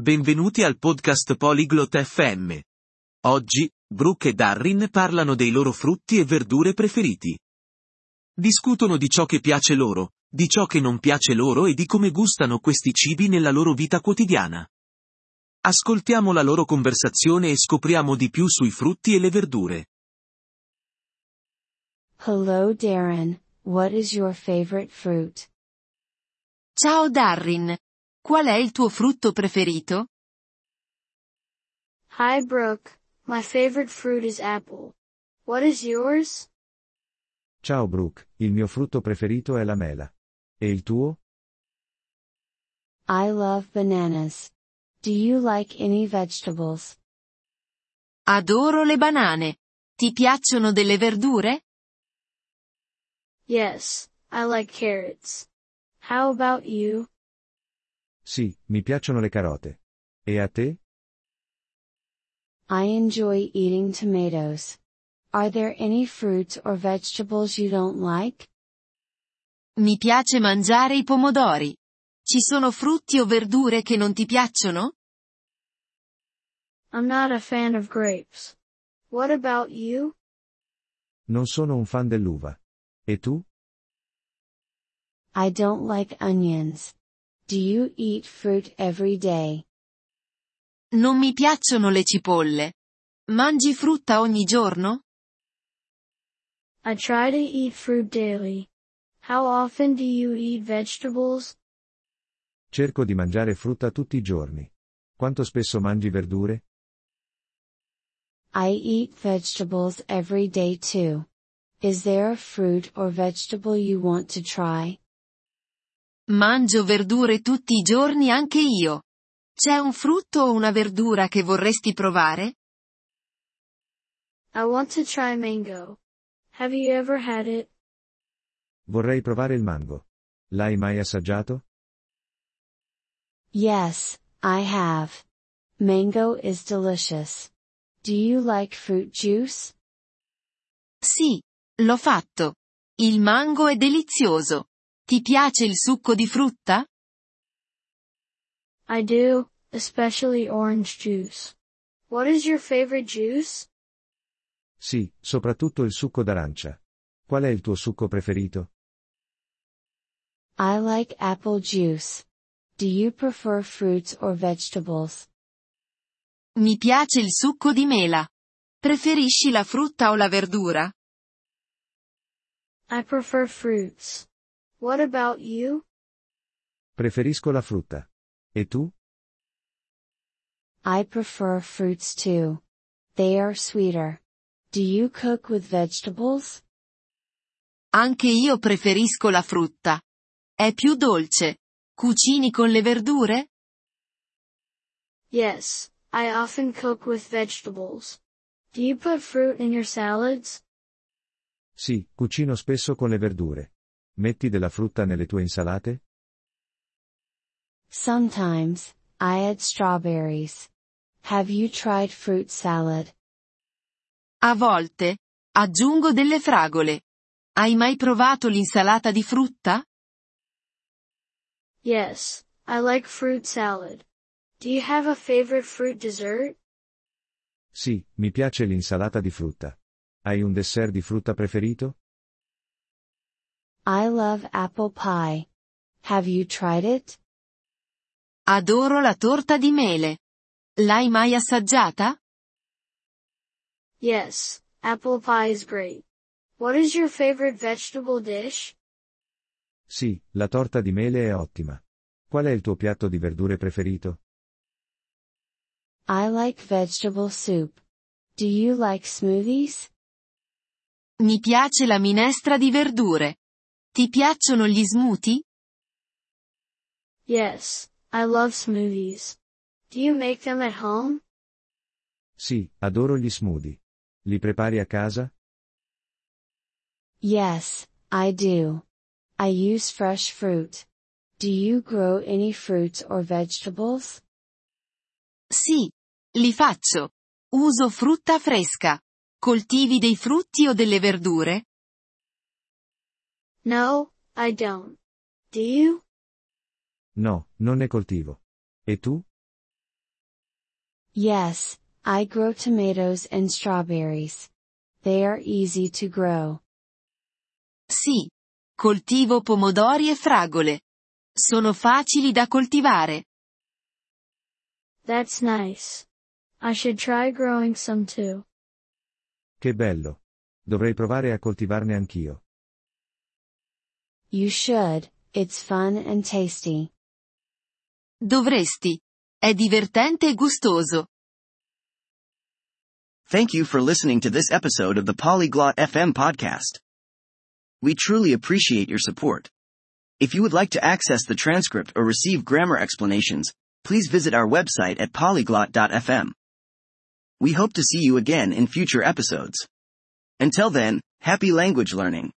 Benvenuti al podcast Polyglot FM. Oggi, Brooke e Darrin parlano dei loro frutti e verdure preferiti. Discutono di ciò che piace loro, di ciò che non piace loro e di come gustano questi cibi nella loro vita quotidiana. Ascoltiamo la loro conversazione e scopriamo di più sui frutti e le verdure. Hello Darren, what is your favorite fruit? Ciao Darrin. Qual è il tuo frutto preferito? Hi Brooke, my favorite fruit is apple. What is yours? Ciao Brooke, il mio frutto preferito è la mela. E il tuo? I love bananas. Do you like any vegetables? Adoro le banane. Ti piacciono delle verdure? Yes, I like carrots. How about you? Sì, mi piacciono le carote. E a te? I enjoy eating tomatoes. Are there any fruits or vegetables you don't like? Mi piace mangiare i pomodori. Ci sono frutti o verdure che non ti piacciono? I'm not a fan of grapes. What about you? Non sono un fan dell'uva. E tu? I don't like onions. Do you eat fruit every day? Non mi piacciono le cipolle. Mangi frutta ogni giorno? I try to eat fruit daily. How often do you eat vegetables? Cerco di mangiare frutta tutti i giorni. Quanto spesso mangi verdure? I eat vegetables every day too. Is there a fruit or vegetable you want to try? Mangio verdure tutti i giorni anche io. C'è un frutto o una verdura che vorresti provare? I want to try mango. Have you ever had it? Vorrei provare il mango. L'hai mai assaggiato? Yes, I have. Mango is delicious. Do you like fruit juice? Sì, l'ho fatto. Il mango è delizioso. Ti piace il succo di frutta? I do, especially orange juice. What is your favorite juice? Sì, soprattutto il succo d'arancia. Qual è il tuo succo preferito? I like apple juice. Do you prefer fruits or vegetables? Mi piace il succo di mela. Preferisci la frutta o la verdura? I prefer fruits. What about you? Preferisco la frutta. E tu? I prefer fruits too. They are sweeter. Do you cook with vegetables? Anche io preferisco la frutta. È più dolce. Cucini con le verdure? Yes, I often cook with vegetables. Do you put fruit in your salads? Sì, cucino spesso con le verdure. Metti della frutta nelle tue insalate? Sometimes, I add strawberries. Have you tried fruit salad? A volte, aggiungo delle fragole. Hai mai provato l'insalata di frutta? Yes, I like fruit salad. Do you have a favorite fruit dessert? Sì, mi piace l'insalata di frutta. Hai un dessert di frutta preferito? I love apple pie. Have you tried it? Adoro la torta di mele. L'hai mai assaggiata? Yes, apple pie is great. What is your favorite vegetable dish? Sì, la torta di mele è ottima. Qual è il tuo piatto di verdure preferito? I like vegetable soup. Do you like smoothies? Mi piace la minestra di verdure. Ti piacciono gli smoothie? Yes, I love smoothies. Do you make them at home? Sì, adoro gli smoothie. Li prepari a casa? Yes, I do. I use fresh fruit. Do you grow any fruits or vegetables? Sì, li faccio. Uso frutta fresca. Coltivi dei frutti o delle verdure? No, I don't. Do you? No, non ne coltivo. E tu? Yes, I grow tomatoes and strawberries. They are easy to grow. Sì. Coltivo pomodori e fragole. Sono facili da coltivare. That's nice. I should try growing some too. Che bello. Dovrei provare a coltivarne anch'io. You should, it's fun and tasty. Dovresti. È divertente e gustoso. Thank you for listening to this episode of the Polyglot FM podcast. We truly appreciate your support. If you would like to access the transcript or receive grammar explanations, please visit our website at polyglot.fm. We hope to see you again in future episodes. Until then, happy language learning.